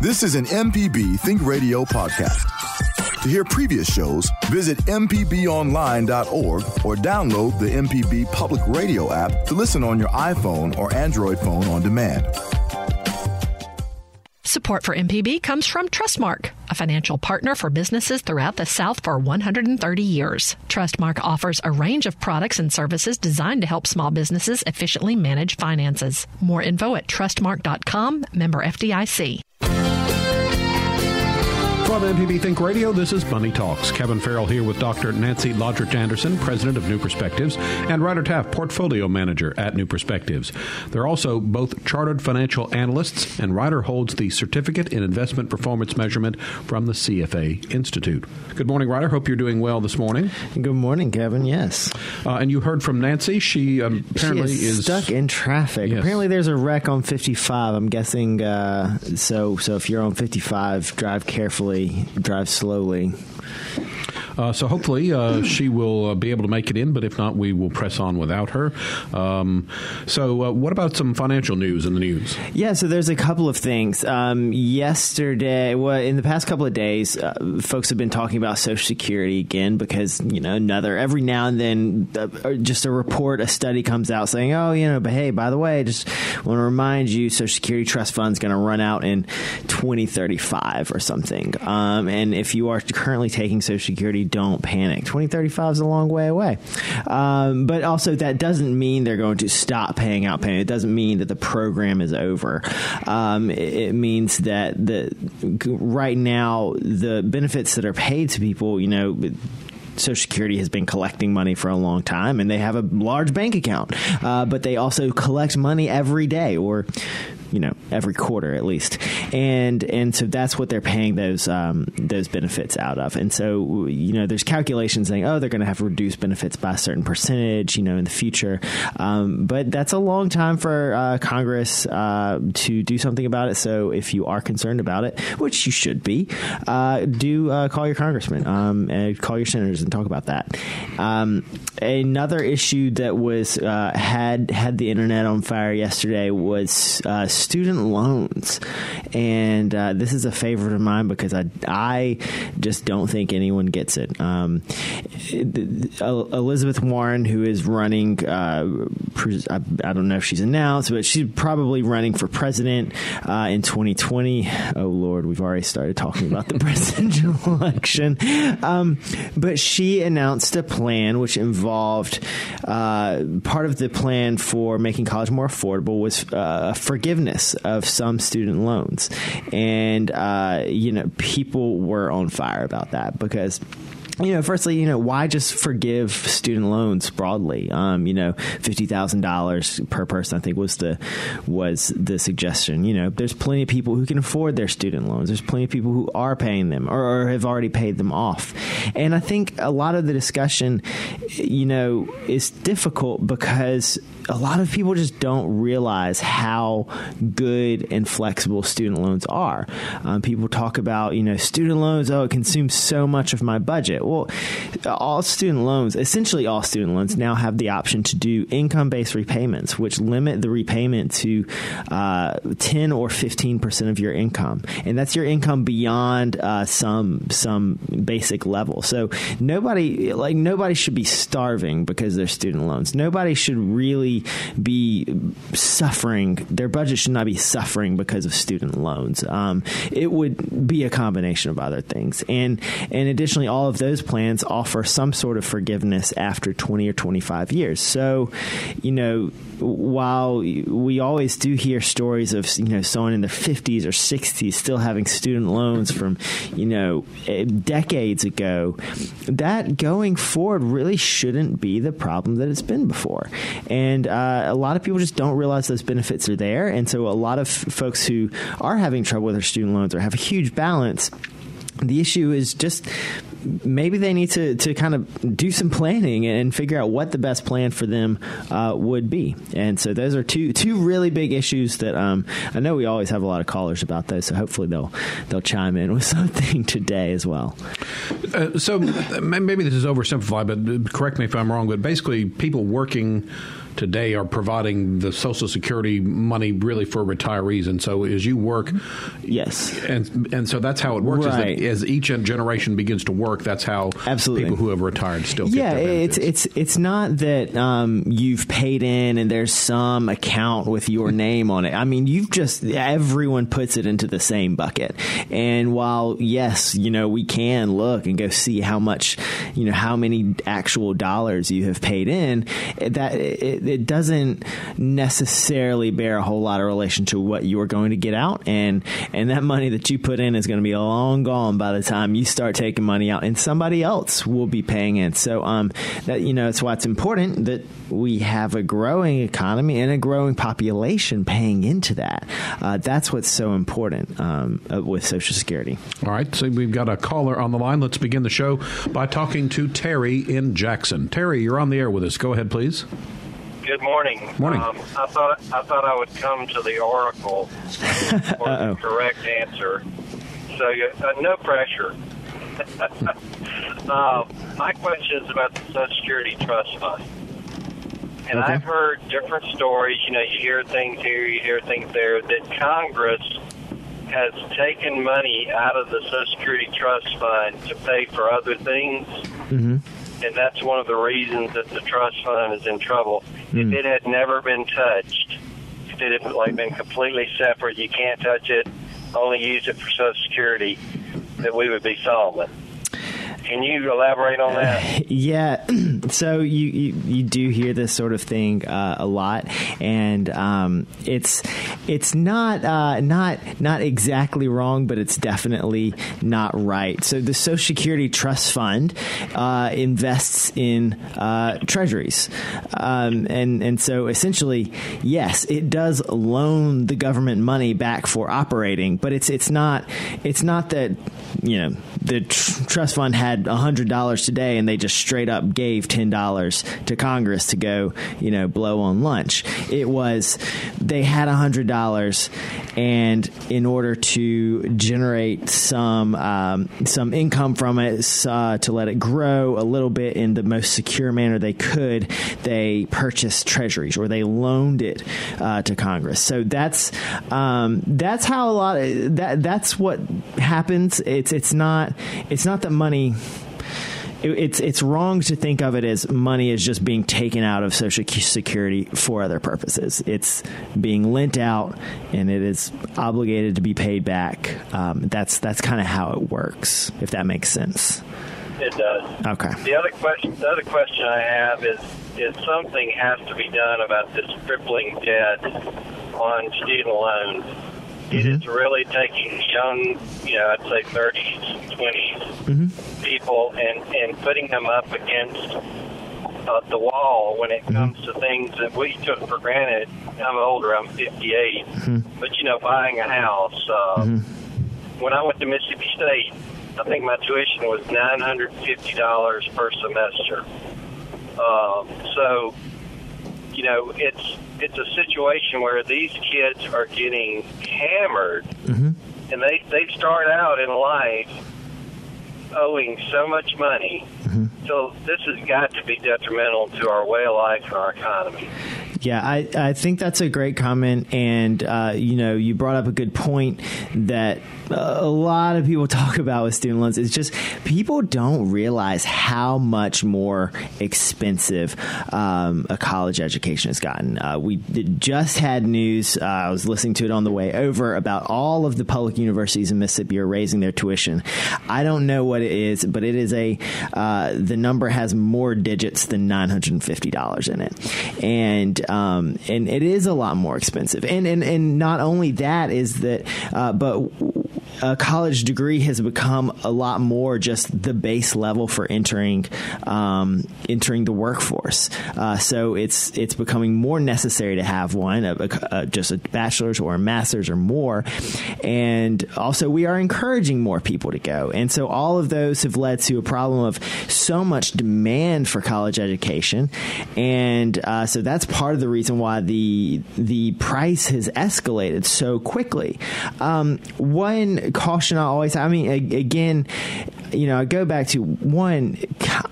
This is an MPB Think Radio podcast. To hear previous shows, visit MPBOnline.org or download the MPB Public Radio app to listen on your iPhone or Android phone on demand. Support for MPB comes from Trustmark, a financial partner for businesses throughout the South for 130 years. Trustmark offers a range of products and services designed to help small businesses efficiently manage finances. More info at trustmark.com, member FDIC. From MPB Think Radio, this is Money Talks. Kevin Farrell here with Dr. Nancy Lottridge Anderson, president of New Perspectives, and Ryder Taff, portfolio manager at New Perspectives. They're also both chartered financial analysts, and Ryder holds the Certificate in Investment Performance Measurement from the CFA Institute. Good morning, Ryder. Hope you're doing well this morning. Good morning, Kevin. Yes. Uh, and you heard from Nancy. She um, apparently she is, is, stuck in traffic. Yes. Apparently, there's a wreck on 55. I'm guessing. Uh, so, so if you're on 55, drive carefully drive slowly. Uh, so hopefully uh, she will uh, be able to make it in, but if not, we will press on without her. Um, so, uh, what about some financial news in the news? Yeah, so there's a couple of things. Um, yesterday, well, in the past couple of days, uh, folks have been talking about Social Security again because you know another every now and then, uh, just a report, a study comes out saying, oh, you know, but hey, by the way, just want to remind you, Social Security Trust Fund's going to run out in 2035 or something. Um, and if you are currently taking Social Security, don't panic. 2035 is a long way away. Um, but also, that doesn't mean they're going to stop paying out payment. It doesn't mean that the program is over. Um, it, it, means that the right now the benefits that are paid to people, you know. Social Security has been collecting money for a long time, and they have a large bank account. Uh, but they also collect money every day, or you know every quarter at least, and and so that's what they're paying those um, those benefits out of. And so you know there's calculations saying oh they're going to have reduced benefits by a certain percentage you know in the future, um, but that's a long time for uh, Congress uh, to do something about it. So if you are concerned about it, which you should be, uh, do uh, call your congressman um, and call your senators and talk about that. Um, another issue that was uh, had had the internet on fire yesterday was uh, student loans, and uh, this is a favorite of mine because I I just don't think anyone gets it. Um, Elizabeth Warren, who is running, uh, I, don't know if she's announced, but she's probably running for president uh, in 2020. Oh Lord, we've already started talking about the presidential election, um, but she announced a plan which involved uh, part of the plan for making college more affordable was uh, forgiveness of some student loans, and uh, you know people were on fire about that because you know, firstly, you know, why just forgive student loans broadly? Um, you know, fifty thousand dollars per person, I think was the was the suggestion. You know, there's plenty of people who can afford their student loans. There's plenty of people who are paying them or, or have already paid them off. And I think a lot of the discussion, you know, is difficult because a lot of people just don't realize how good and flexible student loans are. Um, people talk about, you know, student loans, oh, it consumes so much of my budget. Well, all student loans, essentially all student loans, now have the option to do income based repayments, which limit the repayment to uh, 10 or 15% of your income. And that's your income beyond uh, some, some basic level. So nobody, like, nobody should be starving because they're student loans. Nobody should really be suffering. Their budget should not be suffering because of student loans. Um, it would be a combination of other things, and and additionally, all of those plans offer some sort of forgiveness after twenty or twenty five years. So, you know, while we always do hear stories of you know someone in their fifties or sixties still having student loans from you know eh, decades ago, that going forward really shouldn't be the problem that it's been before, and uh, a lot of people just don't realize those benefits are there. And so a lot of folks who are having trouble with their student loans or have a huge balance the issue is just maybe they need to, to kind of do some planning and figure out what the best plan for them uh, would be. And so those are two two really big issues that um, I know we always have a lot of callers about those. So hopefully they'll they'll chime in with something today as well. Uh, so maybe this is oversimplified, but correct me if I'm wrong. But basically, people working today are providing the Social Security money really for retirees, and so as you work, yes, and and so that's how it works. Right. as each generation begins to work, that's how Absolutely. people who have retired still yeah, it's it's it's not that um, you've paid in and there's some account with your name on it. I mean, you've just everyone puts it into the same bucket. And while yes, you know, we can look and go see how much, you know, how many actual dollars you have paid in, that it, it doesn't necessarily bear a whole lot of relation to what you're going to get out, and and that money that you put in is going to be long gone by the time you start taking money out, and somebody else will be paying in. So um, that you know, it's why it's important that we have a growing economy and a growing population paying into that. Uh, that's what's so important um, uh, with Social Security. All right, so we've got a caller on the line. Let's begin the show by talking to Terry in Jackson. Terry, you're on the air with us. Go ahead, please. Good morning. Morning. Um, I thought I thought I would come to the oracle for the correct answer. So you, uh, no pressure. uh, my question is about the Social Security Trust Fund. And Okay. I've heard different stories. You know, you hear things here, you hear things there. That Congress has taken money out of the Social Security Trust Fund to pay for other things Mm-hmm. and that's one of the reasons that the trust fund is in trouble. Mm. If it had never been touched, if it had like been completely separate, you can't touch it, only use it for Social Security, that we would be solvent. Can you elaborate on that? Yeah, so you, you you do hear this sort of thing uh, a lot, and um, it's it's not uh, not not exactly wrong, but it's definitely not right. So the Social Security Trust Fund uh, invests in uh, treasuries, um, and and so essentially, yes, it does loan the government money back for operating, but it's it's not it's not that you know the tr- trust fund had hundred dollars today and they just straight up gave ten dollars to Congress to go you know blow on lunch. It was they had hundred dollars and in order to generate some um, some income from it uh, to let it grow a little bit in the most secure manner they could, they purchased treasuries or they loaned it uh, to Congress. So that's um, that's how a lot of that that's what happens. It's it's not it's not that money it- it's it's wrong to think of it as money is just being taken out of Social Security for other purposes. It's being lent out, and it is obligated to be paid back. Um, that's that's kind of how it works, if that makes sense. It does. Okay. The other question, the other question I have is, is something has to be done about this crippling debt on student loans. It is really taking young, you know, I'd say 30s, 20s people and, and putting them up against uh, the wall when it comes to things that we took for granted. I'm older, I'm 58, but you know, buying a house. Uh, When I went to Mississippi State, I think my tuition was $950 per semester. Um, so, you know, it's it's a situation where these kids are getting hammered, and they they start out in life owing so much money. So this has got to be detrimental to our way of life and our economy. Yeah, I, I think that's a great comment, and uh, you know, you brought up a good point that a lot of people talk about with student loans. It's just people don't realize how much more expensive um, a college education has gotten. Uh, we just had news. Uh, I was listening to it on the way over about all of the public universities in Mississippi are raising their tuition. I don't know what it is, but it is a uh, the number has more digits than nine hundred and fifty dollars in it, and um, and it is a lot more expensive. And and and not only that is that, uh, but a college degree has become a lot more just the base level for entering um, entering the workforce. Uh, so it's it's becoming more necessary to have one, a, a, a- just a bachelor's or a master's or more, and also we are encouraging more people to go. And so all of those have led to a problem of so much demand for college education, and uh, so that's part of the reason why the the price has escalated so quickly. Um, one caution I always, I mean, again, you know, I go back to one,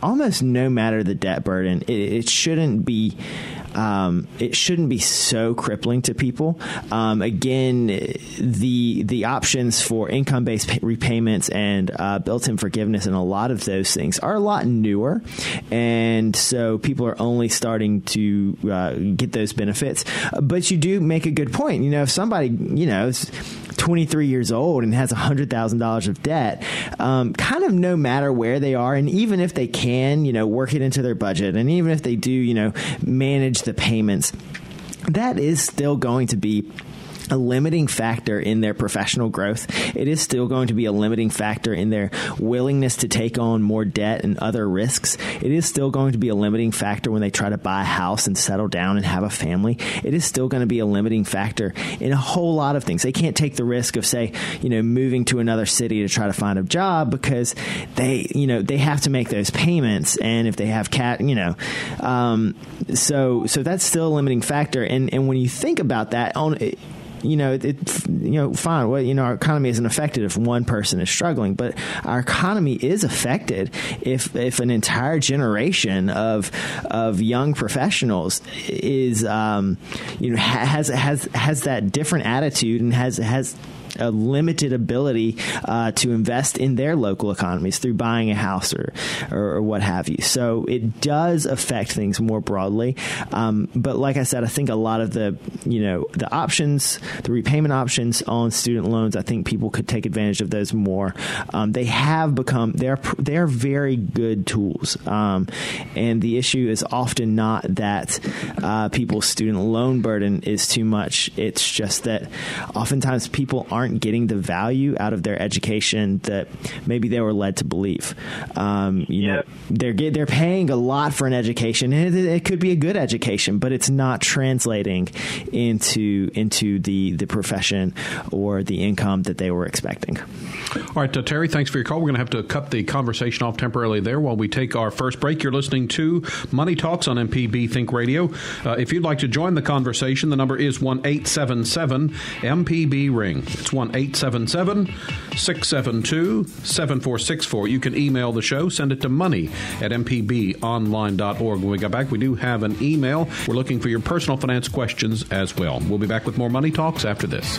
almost no matter the debt burden, it, it shouldn't be um, it shouldn't be so crippling to people. Um, again, the the options for income based repayments and uh, built in forgiveness and a lot of those things are a lot newer, and so people are only starting to uh, get those benefits. But you do make a good point. You know, if somebody you know 23 years old and has $100,000 of debt, um, kind of no matter where they are, and even if they can, you know, work it into their budget, and even if they do, you know, manage the payments, that is still going to be a limiting factor in their professional growth. It is still going to be a limiting factor in their willingness to take on more debt and other risks. It is still going to be a limiting factor when they try to buy a house and settle down and have a family. It is still going to be a limiting factor in a whole lot of things. They can't take the risk of say, you know, moving to another city to try to find a job because they, you know, they have to make those payments and if they have cat, you know, um, so so that's still a limiting factor and and when you think about that on you know, it, it, you know, fine. Well, you know, our economy isn't affected if one person is struggling, but our economy is affected if if an entire generation of of young professionals is, um, you know, has has has that different attitude and has has a limited ability uh, to invest in their local economies through buying a house or, or, or what have you. So it does affect things more broadly. Um, but like I said, I think a lot of the you know the options, the repayment options on student loans, I think people could take advantage of those more. Um, they have become they're they're very good tools, um, and the issue is often not that uh, people's student loan burden is too much. It's just that oftentimes people aren't aren't getting the value out of their education that maybe they were led to believe. Um, you yeah. know, they're they're paying a lot for an education, and it, it, could be a good education, but it's not translating into into the the profession or the income that they were expecting. All right, uh, Terry, thanks for your call. We're going to have to cut the conversation off temporarily there while we take our first break. You're listening to Money Talks on MPB Think Radio. Uh, if you'd like to join the conversation, the number is one eight seven seven MPB Ring. It's 1 877 672 7464. You can email the show, send it to money at mpbonline.org. When we get back, we do have an email. We're looking for your personal finance questions as well. We'll be back with more Money Talks after this.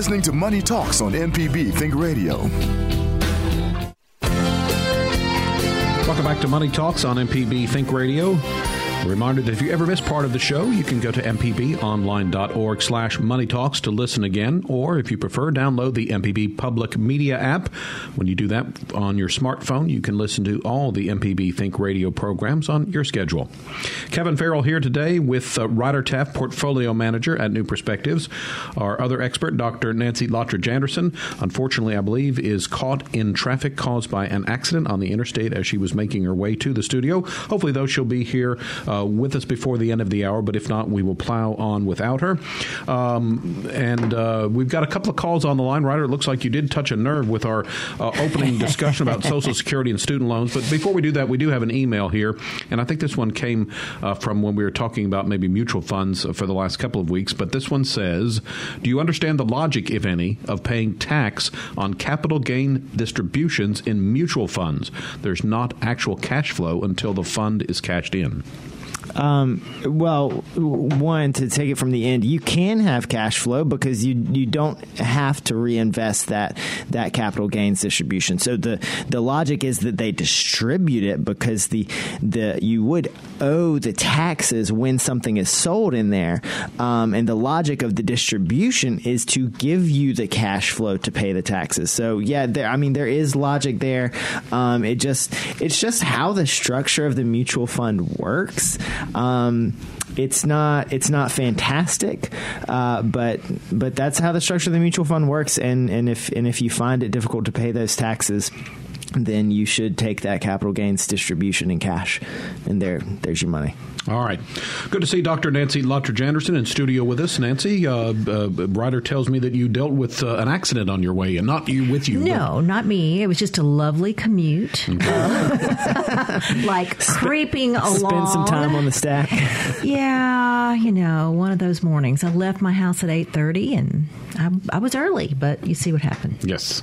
Listening to Money Talks on MPB Think Radio. Welcome back to Money Talks on MPB Think Radio. A reminder that if you ever miss part of the show, you can go to mpbonline.org slash money talks to listen again, or if you prefer, download the MPB Public Media app. When you do that on your smartphone, you can listen to all the MPB Think Radio programs on your schedule. Kevin Farrell here today with uh, Ryder Taff, Portfolio Manager at New Perspectives. Our other expert, Dr. Nancy Lottridge Anderson, unfortunately, I believe, is caught in traffic caused by an accident on the interstate as she was making her way to the studio. Hopefully, though, she'll be here uh, with us before the end of the hour, but if not, we will plow on without her. Um, and uh, we've got a couple of calls on the line. Ryder, it looks like you did touch a nerve with our uh, opening discussion about Social Security and student loans. But before we do that, we do have an email here, and I think this one came uh, from when we were talking about maybe mutual funds for the last couple of weeks. But this one says, "Do you understand the logic, if any, of paying tax on capital gain distributions in mutual funds? There's not actual cash flow until the fund is cashed in." Um, well, one to take it from the end, you can have cash flow because you you don't have to reinvest that that capital gains distribution. So the the logic is that they distribute it because the the you would owe the taxes when something is sold in there, um, and the logic of the distribution is to give you the cash flow to pay the taxes. So yeah, there. I mean, there is logic there. Um, it just it's just how the structure of the mutual fund works. Um, it's not it's not fantastic, uh, but but that's how the structure of the mutual fund works. And and if and if you find it difficult to pay those taxes, then you should take that capital gains distribution in cash, and there there's your money. All right. Good to see Dr. Nancy Lottridge Anderson in studio with us. Nancy, uh, uh, Ryder tells me that you dealt with uh, an accident on your way, and not you with you. No, but... not me. It was just a lovely commute. Okay. like creeping along. Spend some time on the stack. yeah, you know, one of those mornings. I left my house at 8.30 and I, I, was early, but you see what happened. Yes.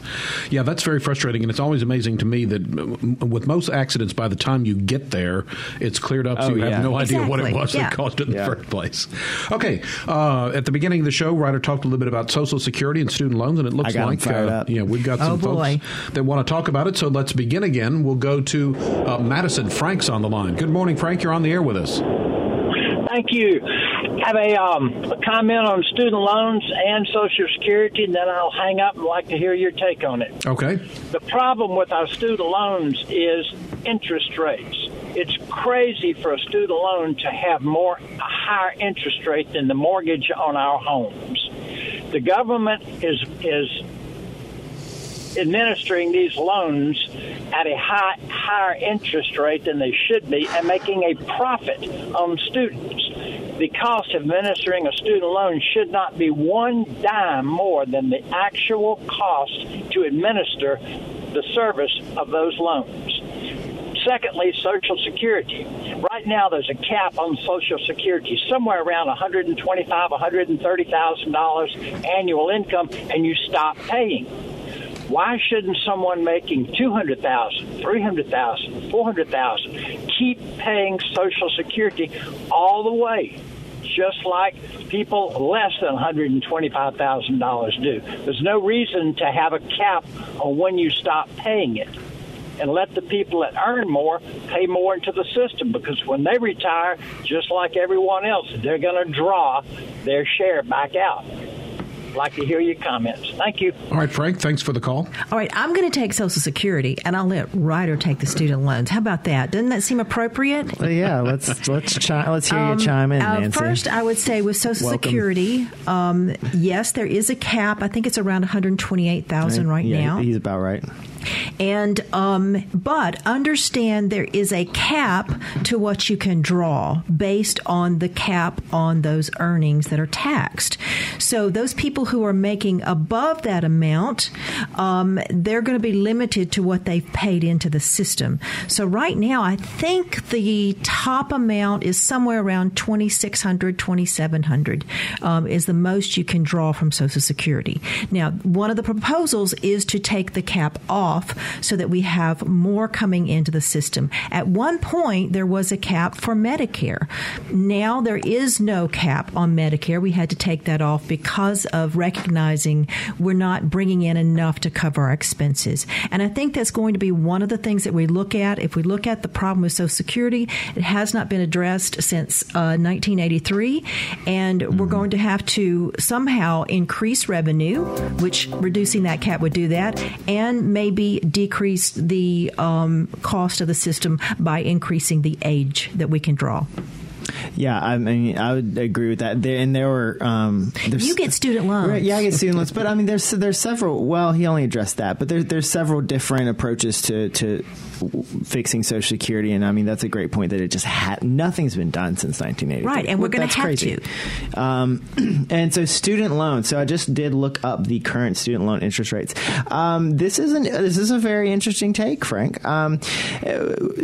Yeah, that's very frustrating. And it's always amazing to me that with most accidents, by the time you get there, it's cleared up, so oh, you yeah. have no idea exactly. what it was yeah. that caused it in yeah. the first place. Okay. Uh, at the beginning of the show, Ryder talked a little bit about Social Security and student loans, and it looks like uh, yeah, we've got some oh, folks that want to talk about it. So let's begin again. We'll go to uh, Madison. Frank's on the line. Good morning, Frank. You're on the air with us. Thank you have a, um, a comment on student loans and Social Security, and then I'll hang up and like to hear your take on it. Okay. The problem with our student loans is interest rates. It's crazy for a student loan to have more a higher interest rate than the mortgage on our homes. The government is is administering these loans at a high, higher interest rate than they should be and making a profit on students the cost of administering a student loan should not be one dime more than the actual cost to administer the service of those loans. Secondly, Social Security. Right now, there's a cap on Social Security, somewhere around 125, 130 thousand dollars annual income, and you stop paying. Why shouldn't someone making $200,000, $300,000, $400,000 keep paying Social Security all the way? Just like people less than $125,000 do. There's no reason to have a cap on when you stop paying it and let the people that earn more pay more into the system because when they retire, just like everyone else, they're going to draw their share back out like to hear your comments. Thank you. All right, Frank, thanks for the call. All right, I'm going to take Social Security, and I'll let Ryder take the student loans. How about that? Doesn't that seem appropriate? Well, yeah, let's let's chi- let's hear um, you chime in, uh, Nancy. First, I would say with Social Welcome. Security, um, yes, there is a cap. I think it's around 128,000 right yeah, now. He's about right. And um, but understand there is a cap to what you can draw based on the cap on those earnings that are taxed. So those people who are making above that amount, um, they're going to be limited to what they've paid into the system. So right now, I think the top amount is somewhere around 2600 2700 um, is the most you can draw from Social Security. Now, one of the proposals is to take the cap off off so that we have more coming into the system. At one point, there was a cap for Medicare. Now there is no cap on Medicare. We had to take that off because of recognizing we're not bringing in enough to cover our expenses. And I think that's going to be one of the things that we look at. If we look at the problem with Social Security, it has not been addressed since uh, 1983, and mm-hmm. we're going to have to somehow increase revenue, which reducing that cap would do that, and maybe decrease the um, cost of the system by increasing the age that we can draw. Yeah, I mean, I would agree with that. There, and there were um, you get student loans. Yeah, I get student loans, but I mean, there's there's several. Well, he only addressed that, but there's there's several different approaches to to fixing Social Security, and I mean that's a great point that it just had nothing's been done since 1980. Right, and we're going to have crazy. to. Um, and so student loans. So I just did look up the current student loan interest rates. Um, this is an this is a very interesting take, Frank. Um,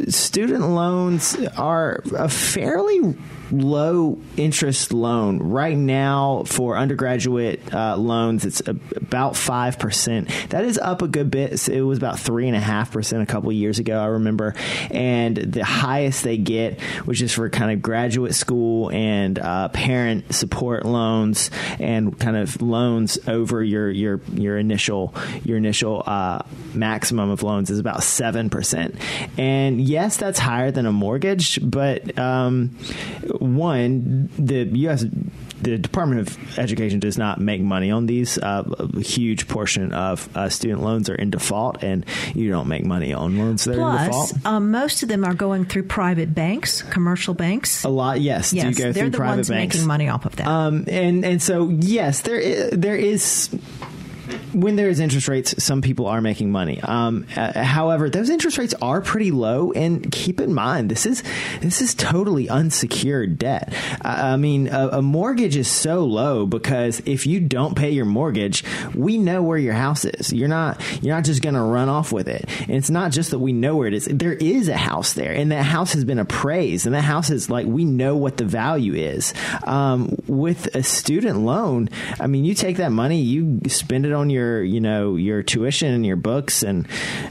student loans are a fairly low interest loan right now for undergraduate uh, loans. It's about five percent. That is up a good bit. It was about three and a half percent a couple years ago. I remember, and the highest they get, which is for kind of graduate school and uh, parent support loans and kind of loans over your your your initial your initial uh, maximum of loans is about seven percent. And yes, that's higher than a mortgage, but um, one the U.S the Department of Education does not make money on these. Uh, a huge portion of uh, student loans are in default, and you don't make money on loans that Plus, are in default. Um, most of them are going through private banks, commercial banks. A lot, yes. Yes, do go they're through the private ones banks. making money off of that. Um, and and so yes, there is, there is when there is interest rates, some people are making money. Um, uh, however, those interest rates are pretty low, and keep in mind this is this is totally unsecured debt. I, I mean, a, a mortgage is so low because if you don't pay your mortgage, we know where your house is. You're not you're not just going to run off with it. And it's not just that we know where it is. There is a house there, and that house has been appraised, and that house is like we know what the value is. Um, with a student loan, I mean, you take that money, you spend it on your you know your tuition and your books. And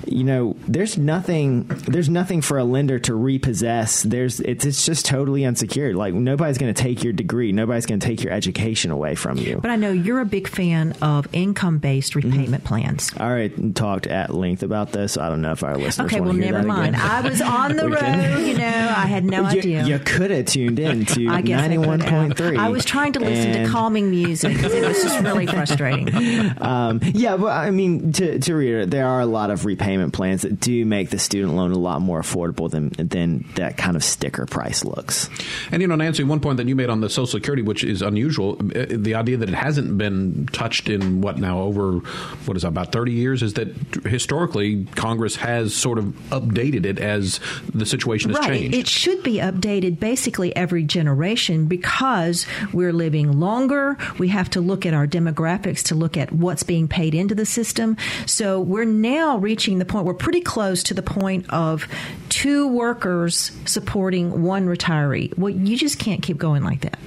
you know there's nothing there's nothing for a lender to repossess. There's it's, it's just totally unsecured. Like nobody's going to take your degree. Nobody's going to take your education away from you. But I know you're a big fan of income based Mm-hmm. repayment plans. all right talked at length about this. I don't know if our listeners Okay, well, want to hear never that mind. I was on the road, can- you know, I had no you, idea. you could have tuned in to I guess I 91.3 I was trying to listen to calming music it was just really frustrating. um, yeah, but I mean, to, to reiterate, there are a lot of repayment plans that do make the student loan a lot more affordable than than that kind of sticker price looks. And you know, Nancy, one point that you made on the Social Security, which is unusual, uh, the idea that it hasn't been touched in what now over what is it, about thirty years, is that historically Congress has sort of updated it as the situation has right. changed. It should be updated basically every generation because we're living longer. We have to look at our demographics to look at what's being paid into the system. So we're now reaching the point, we're pretty close to the point of two workers supporting one retiree. Well, you just can't keep going like that.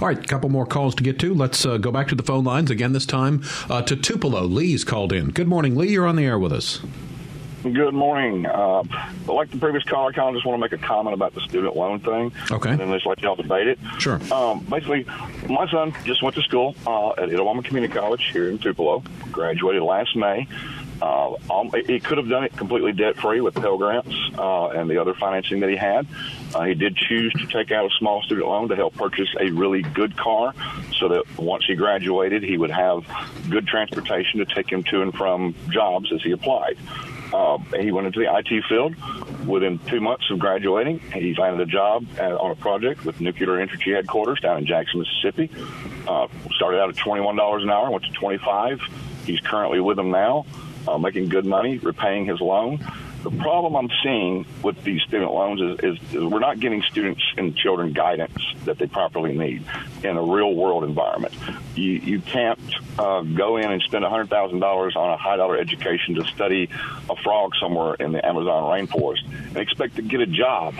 All right, a couple more calls to get to. Let's uh, go back to the phone lines again. This time uh, to Tupelo. Lee's called in. Good morning, Lee. You're on the air with us. Good morning. Uh, like the previous caller, I kind of just want to make a comment about the student loan thing. Okay. And then just let y'all debate it. Sure. Um, basically, my son just went to school uh, at Itawamba Community College here in Tupelo. Graduated last May. Uh, um, he could have done it completely debt free with Pell Grants uh, and the other financing that he had. Uh, he did choose to take out a small student loan to help purchase a really good car so that once he graduated, he would have good transportation to take him to and from jobs as he applied. Uh, he went into the IT field. Within two months of graduating, he landed a job at, on a project with Nuclear Energy Headquarters down in Jackson, Mississippi. Uh, started out at $21 an hour, went to 25 He's currently with them now, uh, making good money, repaying his loan. The problem I'm seeing with these student loans is, is, is we're not giving students and children guidance that they properly need in a real world environment. You, you can't uh, go in and spend $100,000 on a high dollar education to study a frog somewhere in the Amazon rainforest and expect to get a job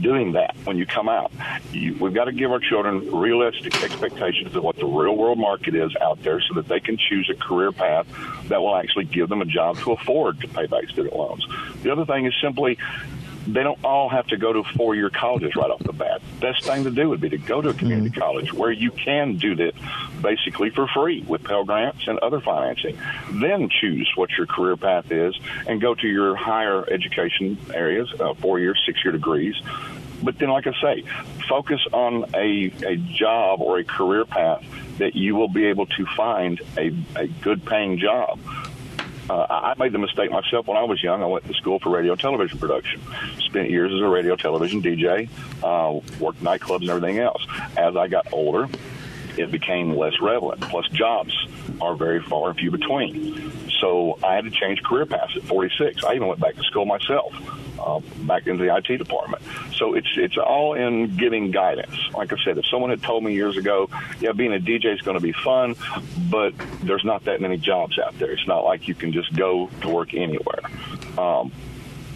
doing that when you come out. You, we've got to give our children realistic expectations of what the real world market is out there so that they can choose a career path that will actually give them a job to afford to pay back student loans. The other thing is simply they don't all have to go to four year colleges right off the bat. Best thing to do would be to go to a community Mm-hmm. college where you can do that basically for free with Pell Grants and other financing. Then choose what your career path is and go to your higher education areas, uh, four year, six year degrees. But then, like I say, focus on a, a job or a career path that you will be able to find a, a good paying job. Uh, I made the mistake myself when I was young. I went to school for radio and television production. Spent years as a radio television DJ, uh, worked nightclubs and everything else. As I got older, it became less relevant. Plus, jobs are very far and few between. So I had to change career paths at 46. I even went back to school myself, uh, back into the IT department. So it's it's all in giving guidance. Like I said, if someone had told me years ago, yeah, being a DJ is going to be fun, but there's not that many jobs out there. It's not like you can just go to work anywhere. Um,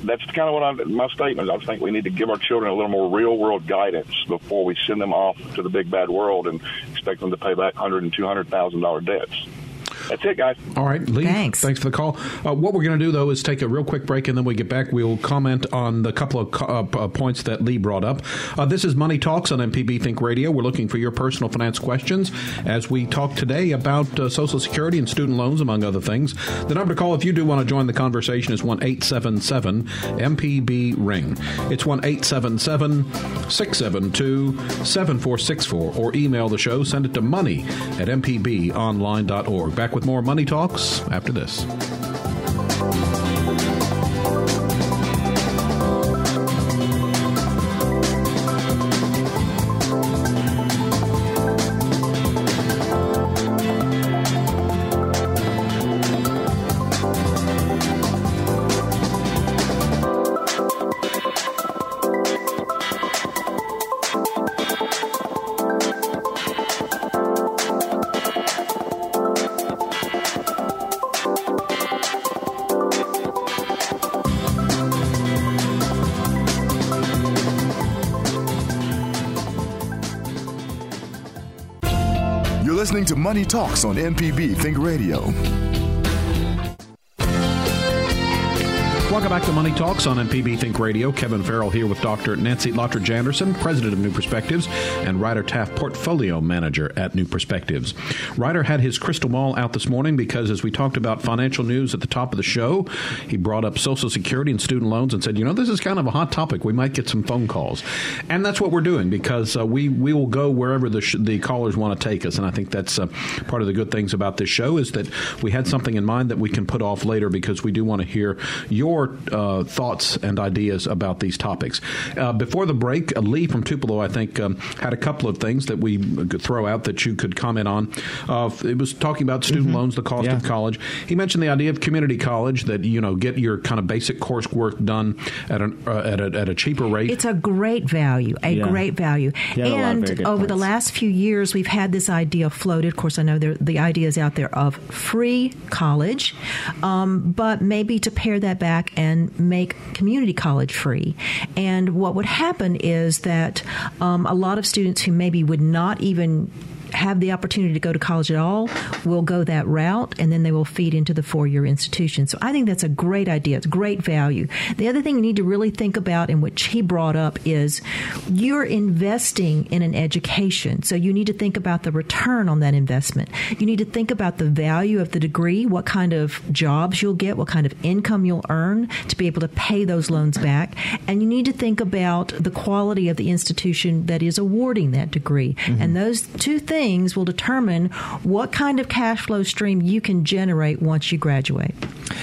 that's kind of what I, my statement. I think we need to give our children a little more real world guidance before we send them off to the big bad world and expect them to pay back hundred and two hundred thousand dollar debts. That's it, guys. All right, Lee. Thanks. Thanks for the call. Uh, what we're going to do though is take a real quick break, and then we get back. We'll comment on the couple of uh, uh, points that Lee brought up. Uh, this is Money Talks on MPB Think Radio. We're looking for your personal finance questions as we talk today about uh, Social Security and student loans, among other things. The number to call if you do want to join the conversation is one eight seven seven MPB Ring. It's one eight seven seven six seven two seven four six four, or email the show. Send it to money at mpbonline.org. Back with more Money Talks after this. Money Talks on MPB Think Radio. Welcome back to Money Talks on MPB Think Radio. Kevin Farrell here with Dr. Nancy Lottridge Anderson, President of New Perspectives, and Ryder Taff, Portfolio Manager at New Perspectives. Ryder had his crystal ball out this morning because as we talked about financial news at the top of the show, he brought up Social Security and student loans and said, you know, this is kind of a hot topic. We might get some phone calls. And that's what we're doing because uh, we, we will go wherever the, sh- the callers want to take us. And I think that's uh, part of the good things about this show is that we had something in mind that we can put off later because we do want to hear your uh, thoughts and ideas about these topics. Uh, before the break, uh, Lee from Tupelo, I think, um, had a couple of things that we could throw out that you could comment on. Uh, it was talking about student loans, the cost Yeah. of college. He mentioned the idea of community college that you know get your kind of basic coursework done at an uh, at, a, at a cheaper rate. It's a great value, a Yeah. great value. You had a lot of and very good over the last few years, we've had this idea floated. Of course, I know there, the idea is out there of free college, um, but maybe to pare that back and make community college free. And what would happen is that um, a lot of students who maybe would not even have the opportunity to go to college at all will go that route and then they will feed into the four year institution. So I think that's a great idea. It's great value. The other thing you need to really think about, and which he brought up, is you're investing in an education. So you need to think about the return on that investment. You need to think about the value of the degree, what kind of jobs you'll get, what kind of income you'll earn to be able to pay those loans back. And you need to think about the quality of the institution that is awarding that degree. Mm-hmm. And those two things will determine what kind of cash flow stream you can generate once you graduate.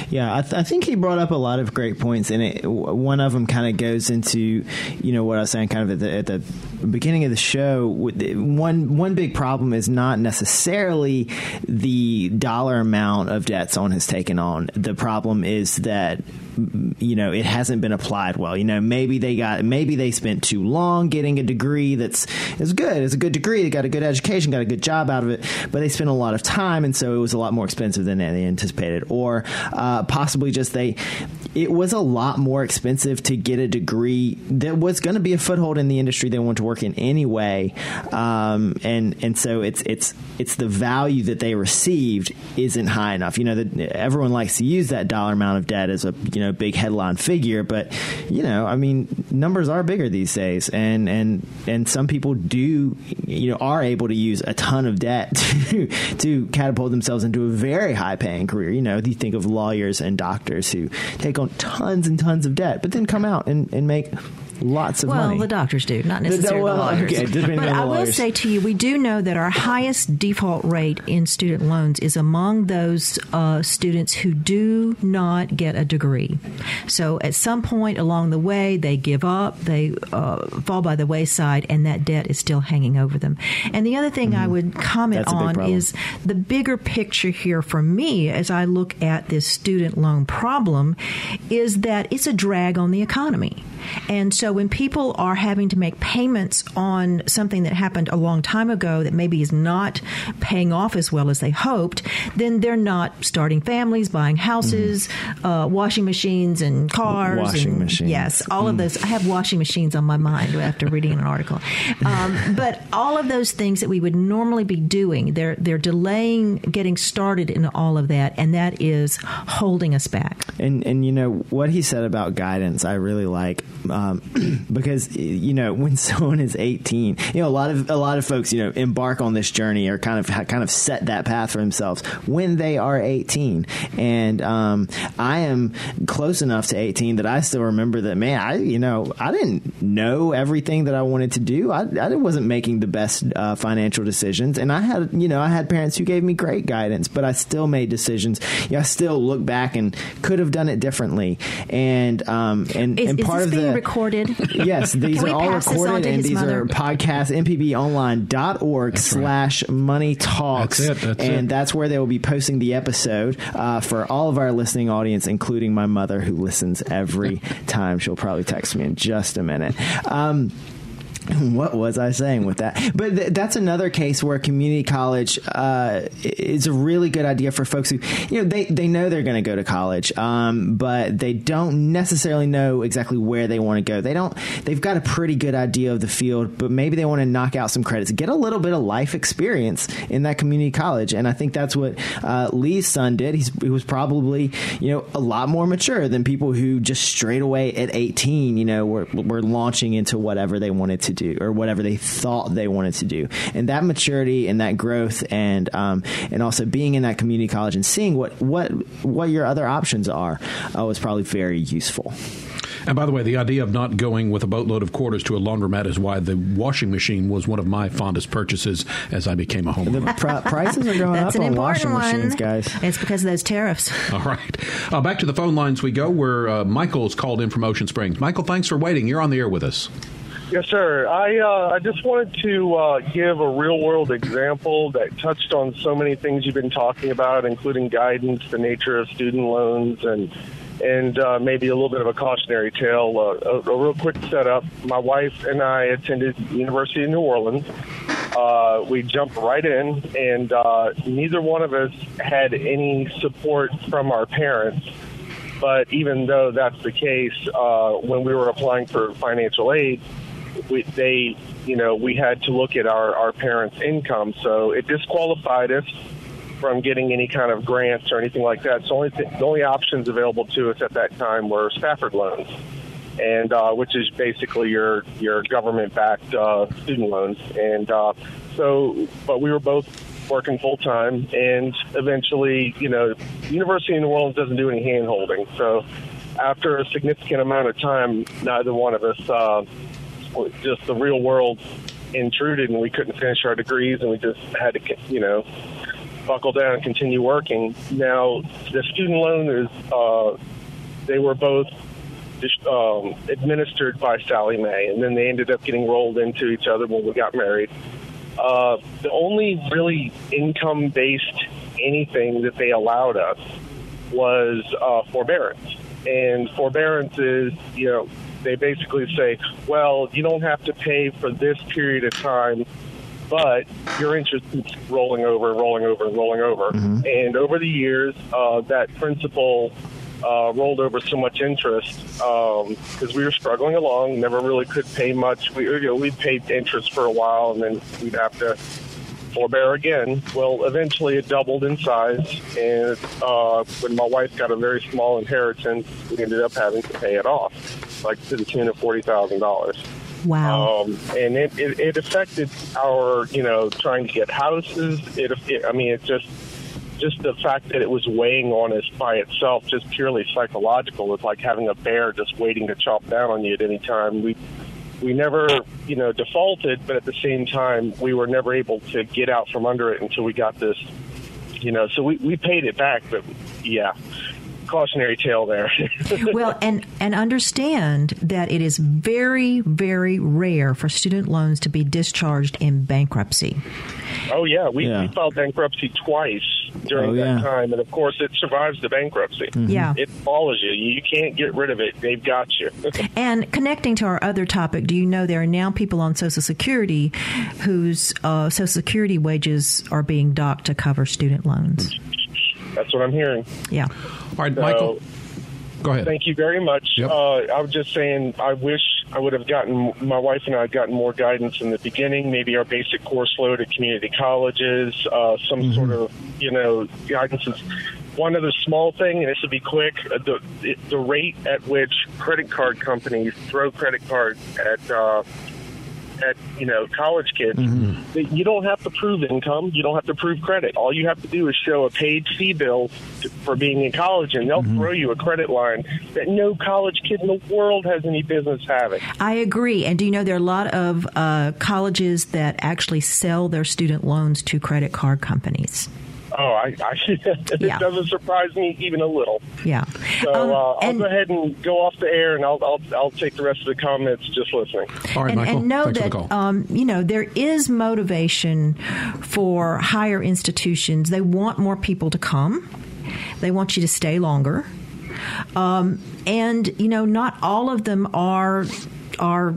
Yeah, I, th- I think he brought up a lot of great points, and one of them kind of goes into, you know, what I was saying kind of at the, at the beginning of the show. One one big problem is not necessarily the dollar amount of debt someone has taken on. The problem is that you know it hasn't been applied well. You know, maybe they got maybe they spent too long getting a degree that's is good. It's a good degree. They got a good education, got a good job out of it, but they spent a lot of time, and so it was a lot more expensive than they anticipated. Or uh, possibly just they, it was a lot more expensive to get a degree that was going to be a foothold in the industry they want to work in anyway, um, and and so it's it's it's the value that they received isn't high enough. You know that everyone likes to use that dollar amount of debt as a you know big headline figure, but you know I mean numbers are bigger these days, and and and some people do you know are able to use a ton of debt to to catapult themselves into a very high paying career. You know, you think of lawyers and doctors who take on tons and tons of debt, but then come out and, and make lots of well, money. the doctors do, not The- necessarily well, the lawyers. okay, but the I will say to you, we do know that our highest default rate in student loans is among those uh, students who do not get a degree. So at some point along the way, they give up, they uh, fall by the wayside, and that debt is still hanging over them. And the other thing I would comment Mm-hmm. That's on is the bigger picture here for me as I look at this student loan problem is that it's a drag on the economy. And so when people are having to make payments on something that happened a long time ago that maybe is not paying off as well as they hoped, then they're not starting families, buying houses, mm. uh, washing machines, and cars. Washing and, machines. Yes, all mm. of those. I have washing machines on my mind after reading an article. Um, but all of those things that we would normally be doing, they're they're delaying getting started in all of that, and that is holding us back. And and you know what he said about guidance, I really like um, because you know when someone is 18, you know a lot of a lot of folks you know embark on this journey or kind of kind of set that path for themselves when they are 18, and um, I am close enough to 18 that I still remember that man, I you know I didn't know everything that I wanted to do. I, I wasn't making the best uh, financial decisions, and I had you know I had parents who gave me great guidance, but I still made decisions. Yeah, I still look back and could have done it differently. And um, and, is, and part of the recorded. Yes, these are all recorded, and these mother? are podcasts. mpbonline.org that's slash right. money talks, that's it, that's and it. that's where they will be posting the episode uh, for all of our listening audience, including my mother who listens every time. She'll probably text me in just a minute. Um, what was I saying with that? But th- that's another case where community college uh, is a really good idea for folks who, you know, they, they know they're going to go to college, um, but they don't necessarily know exactly where they want to go. They don't. They've got a pretty good idea of the field, but maybe they want to knock out some credits, get a little bit of life experience in that community college, and I think that's what uh, Lee's son did. He's, he was probably, you know, a lot more mature than people who just straight away at 18, you know, were, were launching into whatever they wanted to do or whatever they thought they wanted to do. And that maturity and that growth and um, and also being in that community college and seeing what what what your other options are uh, was probably very useful. And by the way, the idea of not going with a boatload of quarters to a laundromat is why the washing machine was one of my fondest purchases as I became a homeowner. The pr- prices are going That's up an on washing one. machines, guys. It's because of those tariffs. All right. Uh, back to the phone lines we go, where uh, Michael's called in from Ocean Springs. Michael, thanks for waiting. You're on the air with us. Yes, sir. I uh, I just wanted to uh, give a real world example that touched on so many things you've been talking about, including guidance, the nature of student loans, and and uh, maybe a little bit of a cautionary tale. Uh, a, a real quick setup. My wife and I attended University of New Orleans. Uh, we jumped right in, and uh, neither one of us had any support from our parents. But even though that's the case, when we were applying for financial aid, we, they, you know, we had to look at our, our parents' income. So it disqualified us from getting any kind of grants or anything like that. So only th- the only options available to us at that time were Stafford loans, and uh, which is basically your your government-backed uh, student loans. And uh, so, but we were both working full time, and eventually, you know, University of New Orleans doesn't do any hand holding. So after a significant amount of time, neither one of us uh, just the real world intruded and we couldn't finish our degrees and we just had to, you know, buckle down and continue working. Now, the student loan is, uh, they were both um, administered by Sallie Mae, and then they ended up getting rolled into each other when we got married. Uh, the only really income based anything that they allowed us was uh, forbearance. And forbearance is, you know, they basically say, well, you don't have to pay for this period of time, but your interest keeps rolling over, and rolling over, and rolling over. Mm-hmm. And over the years, uh, that principal uh, rolled over so much interest because um, we were struggling along, never really could pay much. We, you know, we'd paid interest for a while, and then we'd have to forbear again. Well, eventually it doubled in size, and uh, when my wife got a very small inheritance, we ended up having to pay it off, like to the tune of forty thousand dollars. Wow. Um, and it, it, it affected our, you know, trying to get houses. It, it, I mean, it just, just the fact that it was weighing on us by itself, just purely psychological. It's like having a bear just waiting to chop down on you at any time. We, we never, you know, defaulted, but at the same time, we were never able to get out from under it until we got this, you know. So we, we paid it back, but yeah, cautionary tale there. well, and and understand that it is very very rare for student loans to be discharged in bankruptcy. Oh yeah, we, Yeah. we filed bankruptcy twice during Oh, that yeah. time, and of course, it survives the bankruptcy. Yeah. it follows you. You can't get rid of it. They've got you. And connecting to our other topic, do you know there are now people on Social Security whose uh, Social Security wages are being docked to cover student loans? That's what I'm hearing. Yeah. All right, So- Michael. Go ahead. Thank you very much. Yep. Uh, I was just saying, I wish I would have gotten, my wife and I had gotten more guidance in the beginning, maybe our basic course load at community colleges, uh, some Mm-hmm. sort of, you know, guidance. is- One other small thing, and this will be quick, uh, the, the rate at which credit card companies throw credit cards at, uh, at you know college kids, that you don't have to prove income. You don't have to prove credit. All you have to do is show a paid fee bill to, for being in college, and they'll throw you a credit line that no college kid in the world has any business having. I agree. And do you know there are a lot of uh, colleges that actually sell their student loans to credit card companies? Oh, I, I it Yeah. doesn't surprise me even a little. Yeah. So Um, uh, I'll and- go ahead and go off the air, and I'll, I'll I'll take the rest of the comments just listening. All right, and, Michael. and know Thanks for that the call. um, you know there is motivation for higher institutions. They want more people to come. They want you to stay longer, um, and you know not all of them are are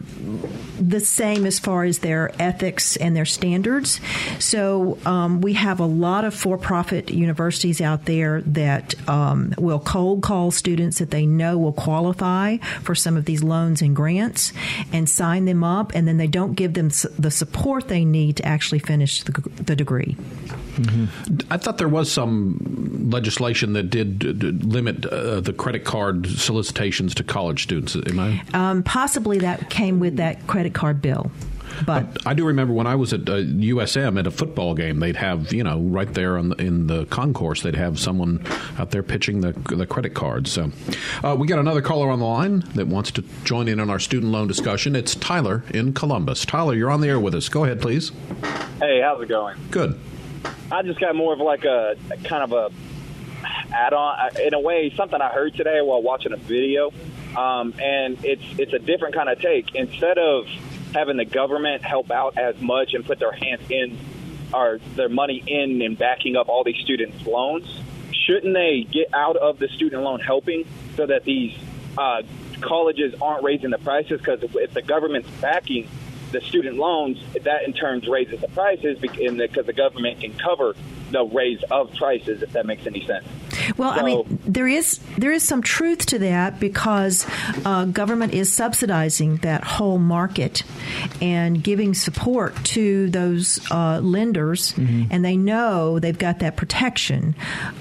the same as far as their ethics and their standards. So um, we have a lot of for-profit universities out there that um, will cold call students that they know will qualify for some of these loans and grants and sign them up, and then they don't give them the support they need to actually finish the, the degree. I thought there was some legislation that did d- limit uh, the credit card solicitations to college students. Am I? Um, possibly that came with that credit card bill, but I do remember when I was at uh, USM at a football game, they'd have you know right there on the, in the concourse, they'd have someone out there pitching the the credit cards. So uh, we got another caller on the line that wants to join in on our student loan discussion. It's Tyler in Columbus. Tyler, you're on the air with us. Go ahead, please. Hey, how's it going? Good. I just got more of like a, a kind of a add-on in a way something I heard today while watching a video, um, and it's it's a different kind of take. Instead of having the government help out as much and put their hands in or their money in and backing up all these students' loans, shouldn't they get out of the student loan helping so that these uh, colleges aren't raising the prices? Because if the government's backing the student loans, that in turn raises the prices because the government can cover the raise of prices, if that makes any sense. Well, I mean, there is there is some truth to that because uh, government is subsidizing that whole market and giving support to those uh, lenders, and they know they've got that protection.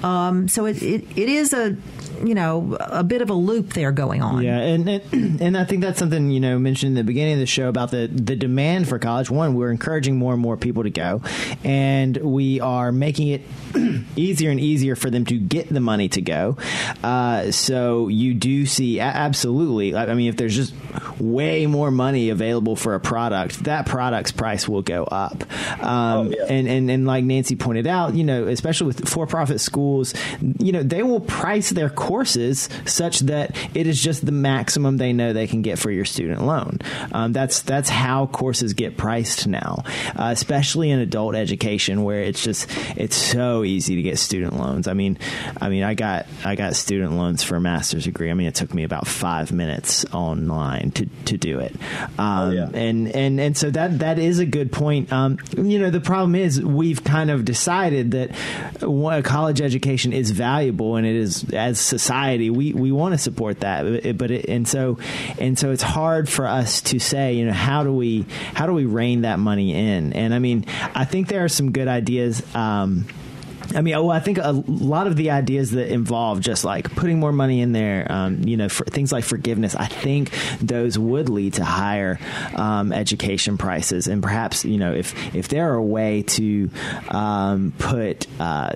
Um, so it, it, it is a you know a bit of a loop there going on. Yeah, and, and and I think that's something you know mentioned in the beginning of the show about the the demand for college. One, we're encouraging more and more people to go, and we are making it easier and easier for them to get the money to go. Uh, so you do see absolutely. I I mean, if there's just way more money available for a product, that product's price will go up. Um, and, and and like Nancy pointed out, you know, especially with for-profit schools, you know, they will price their courses such that it is just the maximum they know they can get for your student loan. Um, that's that's how courses get priced now, uh, especially in adult education where it's just it's so easy to get student loans. I mean, I mean, I got I got student loans for a master's degree. I mean, it took me about five minutes online to, to do it. Um, and, and and so that that is a good point. Um, you know, the problem is we've kind of decided that a college education is valuable, and it is as society we, we want to support that. But, it, and so and so it's hard for us to say, you know, how do we how do we rein that money in? And I mean, I think there are some good ideas. Um, I mean, well, I think a lot of the ideas that involve just like putting more money in there, um, you know, things like forgiveness, I think those would lead to higher um, education prices. And perhaps, you know, if if there are a way to um, put uh,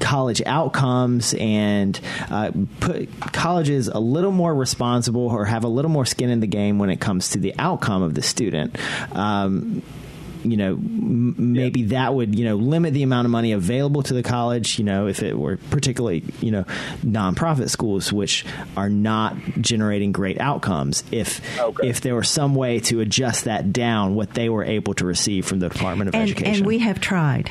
college outcomes and uh, put colleges a little more responsible or have a little more skin in the game when it comes to the outcome of the student. You know, m- maybe that would you know limit the amount of money available to the college. You know, if it were particularly you know nonprofit schools which are not generating great outcomes. If Okay. if there were some way to adjust that down, what they were able to receive from the Department of And, Education. and we have tried.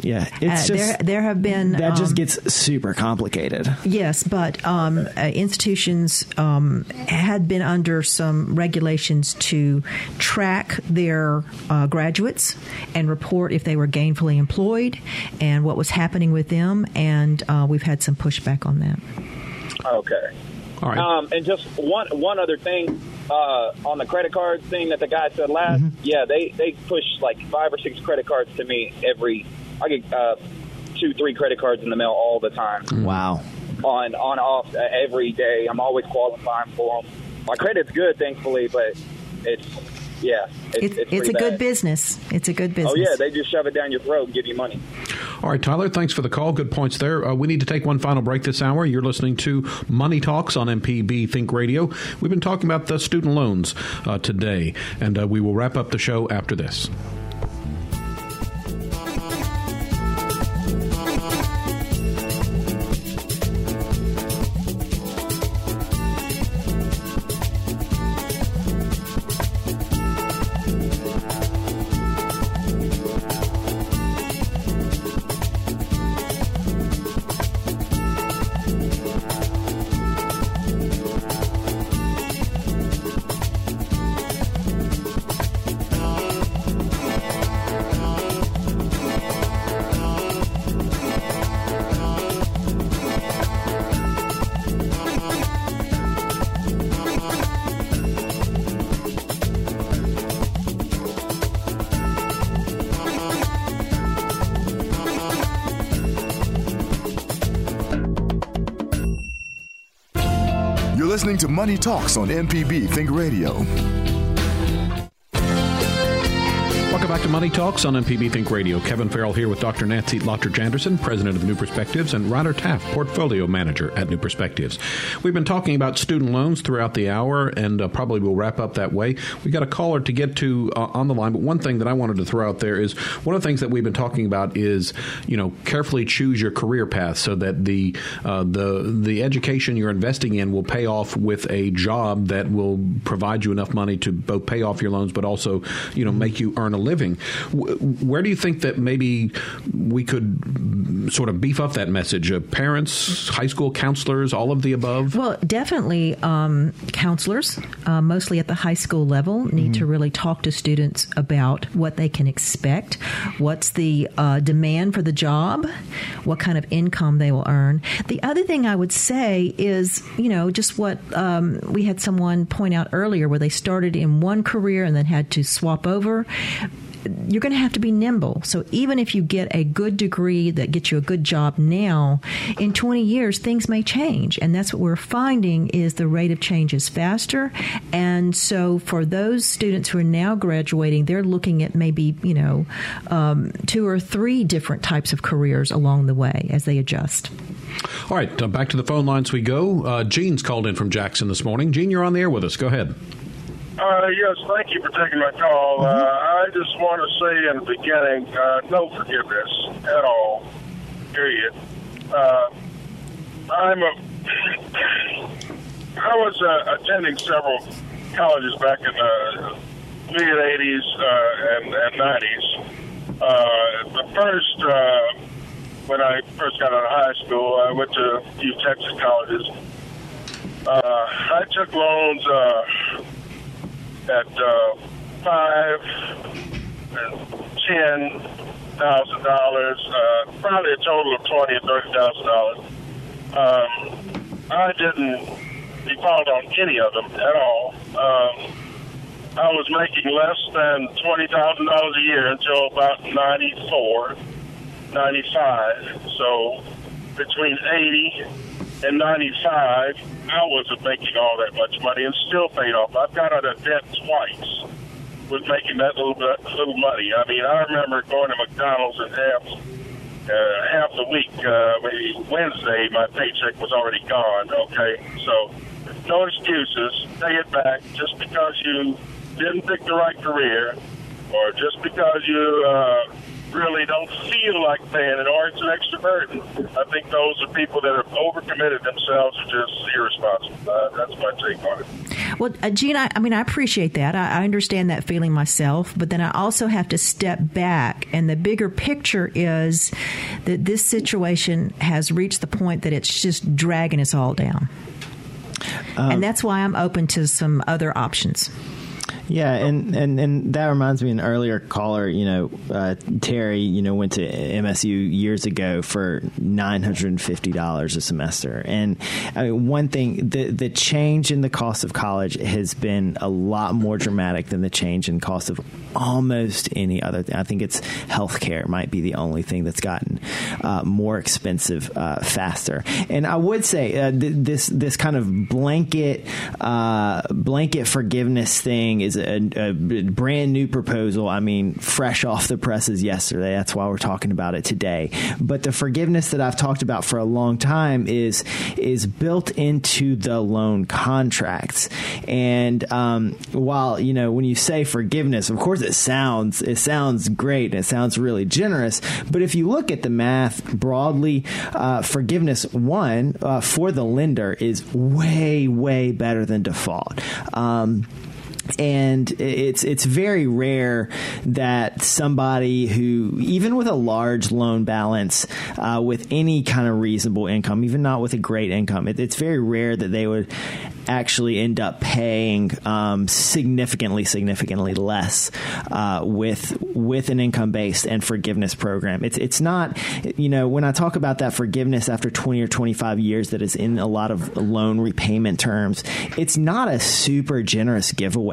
Yeah, it's Uh, just there, there have been that just um, gets super complicated. Yes, but um, uh, institutions um, had been under some regulations to track their uh, graduates and report if they were gainfully employed and what was happening with them, and uh, we've had some pushback on that. Okay. All right. Um, and just one one other thing uh, on the credit card thing that the guy said last. Mm-hmm. Yeah, they they push like five or six credit cards to me every. I get uh, two, three credit cards in the mail all the time. Wow. On on off uh, every day. I'm always qualifying for them. My credit's good, thankfully, but it's yeah, it's It's, it's, it's a pretty good business. It's a good business. Oh yeah, they just shove it down your throat and give you money. All right, Tyler, thanks for the call. Good points there. Uh, we need to take one final break this hour. You're listening to Money Talks on MPB Think Radio. We've been talking about the student loans uh, today, and uh, we will wrap up the show after this. Money Talks on MPB Think Radio. To Money Talks on MPB Think Radio. Kevin Farrell here with Dr. Nancy Lottridge Anderson, president of New Perspectives, and Ryder Taff, portfolio manager at New Perspectives. We've been talking about student loans throughout the hour, and uh, probably we'll wrap up that way. We got a caller to get to uh, on the line, but one thing that I wanted to throw out there is one of the things that we've been talking about is you know carefully choose your career path so that the uh, the the education you're investing in will pay off with a job that will provide you enough money to both pay off your loans, but also you know make you earn a living. Where do you think that maybe we could sort of beef up that message? Uh, parents, high school counselors, all of the above. Well, definitely um, counselors, uh, mostly at the high school level, need to really talk to students about what they can expect, what's the uh, demand for the job, what kind of income they will earn. The other thing I would say is, you know, just what um, we had someone point out earlier where they started in one career and then had to swap over you're going to have to be nimble. So even if you get a good degree that gets you a good job now, in 20 years things may change, and that's what we're finding is the rate of change is faster. And so for those students who are now graduating, they're looking at maybe you know um, two or three different types of careers along the way as they adjust. All right, uh, back to the phone lines we go. Uh, Gene's called in from Jackson this morning. Gene, you're on the air with us. Go ahead. Uh, yes, thank you for taking my call. Uh, I just want to say in the beginning, uh, no forgiveness at all, period. Uh, I'm a, I was uh, attending several colleges back in the mid 80s uh, and, and 90s. Uh, the first, uh, when I first got out of high school, I went to a few Texas colleges. Uh, I took loans uh, at uh, five and ten thousand dollars, uh, probably a total of twenty or thirty thousand dollars. Um, I didn't default on any of them at all. Um, I was making less than twenty thousand dollars a year until about ninety four, ninety five. So between eighty ninety five, I wasn't making all that much money and still paid off. I've got out of debt twice with making that little bit, little money. I mean, I remember going to McDonald's and half uh, half the week, uh, maybe Wednesday, my paycheck was already gone. Okay, so no excuses. Pay it back just because you didn't pick the right career or just because you uh, really don't feel like paying it, or it's an extra burden. I think those are people that have overcommitted themselves or just irresponsible. Uh, that's my take on it. Well, uh, Gene, I, I, mean, I appreciate that. I, I understand that feeling myself, but then I also have to step back, and the bigger picture is that this situation has reached the point that it's just dragging us all down. Um, and that's why I'm open to some other options. Yeah, and, and, and that reminds me, an earlier caller, you know, uh, Terry, you know, went to MSU years ago for nine hundred and fifty dollars a semester, and I mean, one thing, the the change in the cost of college has been a lot more dramatic than the change in cost of almost any other thing. I think it's healthcare might be the only thing that's gotten uh, more expensive uh, faster. And I would say uh, th- this this kind of blanket uh, blanket forgiveness thing is a, a, brand new proposal. I mean, fresh off the presses yesterday. That's why we're talking about it today. But the forgiveness that I've talked about for a long time is is built into the loan contracts. And um, while you know when you say forgiveness, of course it sounds it sounds great and it sounds really generous. But if you look at the math broadly, uh, forgiveness one uh, for the lender is way way better than default. Um, and it's it's very rare that somebody who even with a large loan balance uh, with any kind of reasonable income even not with a great income it, it's very rare that they would actually end up paying um, significantly, significantly less uh, with with an income based and forgiveness program. It's it's not, you know, when I talk about that forgiveness after twenty or twenty five years that is in a lot of loan repayment terms, it's not a super generous giveaway,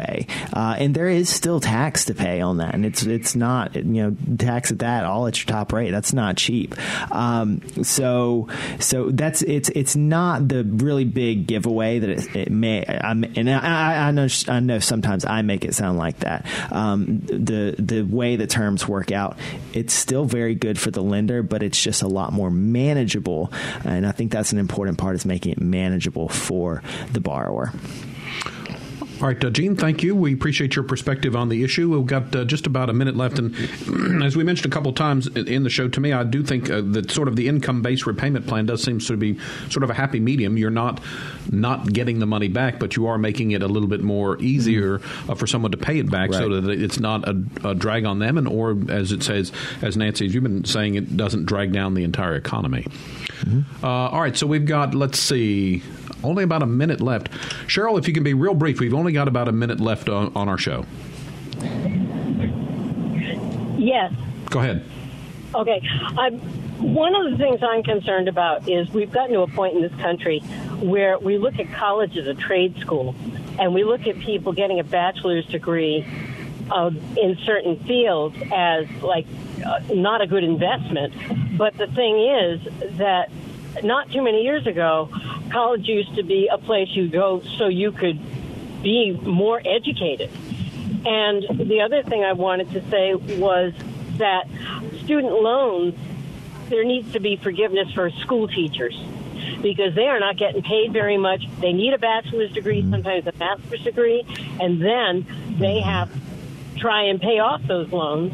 uh, and there is still tax to pay on that, and it's it's not you know tax at that all at your top rate. That's not cheap. Um, so so that's it's it's not the really big giveaway that it, it may, I'm, and I, I, know, I know sometimes I make it sound like that. Um, the the way the terms work out, it's still very good for the lender, but it's just a lot more manageable, and I think that's an important part is making it manageable for the borrower. All right, uh, Gene, thank you. We appreciate your perspective on the issue. We've got uh, just about a minute left. And as we mentioned a couple times in the show, to me, I do think uh, that sort of the income based repayment plan does seem to be sort of a happy medium. You're not not getting the money back, but you are making it a little bit more easier uh, for someone to pay it back right. so that it's not a, a, drag on them. And or, as it says, as Nancy, as you've been saying, it doesn't drag down the entire economy. Mm-hmm. Uh, all right, so we've got, let's see, only about a minute left. Cheryl, if you can be real brief, we've only got about a minute left on, on our show. Yes. Go ahead. Okay. I'm, one of the things I'm concerned about is we've gotten to a point in this country where we look at college as a trade school, and we look at people getting a bachelor's degree uh, in certain fields as like uh, not a good investment. But the thing is that not too many years ago, college used to be a place you go so you could be more educated. And the other thing I wanted to say was that student loans, there needs to be forgiveness for school teachers because they are not getting paid very much. They need a bachelor's degree, sometimes a master's degree, and then they have to try and pay off those loans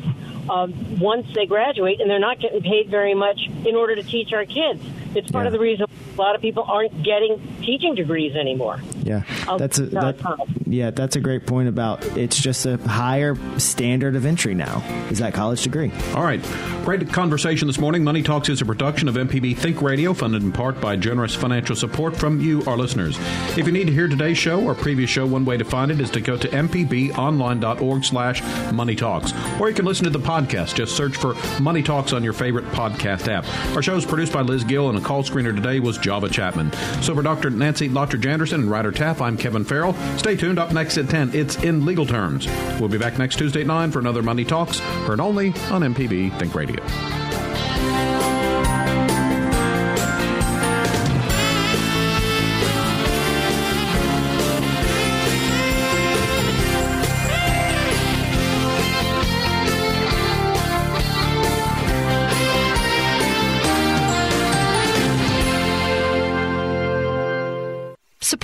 um, once they graduate, and they're not getting paid very much in order to teach our kids. It's part yeah. of the reason a lot of people aren't getting teaching degrees anymore. Yeah, that's a, that, yeah, that's a great point about it's just a higher standard of entry now. Is that college degree? All right, great conversation this morning. Money Talks is a production of MPB Think Radio, funded in part by generous financial support from you, our listeners. If you need to hear today's show or previous show, one way to find it is to go to mpbonline.org/slash Money Talks, or you can listen to the podcast. Just search for Money Talks on your favorite podcast app. Our show is produced by Liz Gill, and a call screener today was Java Chapman. So for Dr. Nancy Lottridge Anderson and Ryder Taff, I'm Kevin Farrell. Stay tuned. Up next at 10, it's In Legal Terms. We'll be back next Tuesday at 9 for another Money Talks, heard only on MPB Think Radio.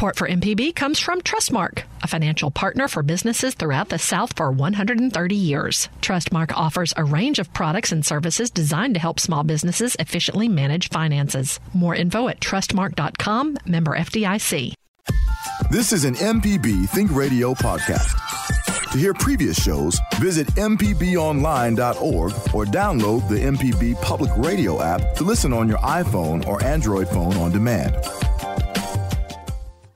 Support for MPB comes from Trustmark, a financial partner for businesses throughout the South for 130 years. Trustmark offers a range of products and services designed to help small businesses efficiently manage finances. More info at trustmark.com, member FDIC. This is an MPB Think Radio podcast. To hear previous shows, visit MPBOnline.org or download the MPB Public Radio app to listen on your iPhone or Android phone on demand.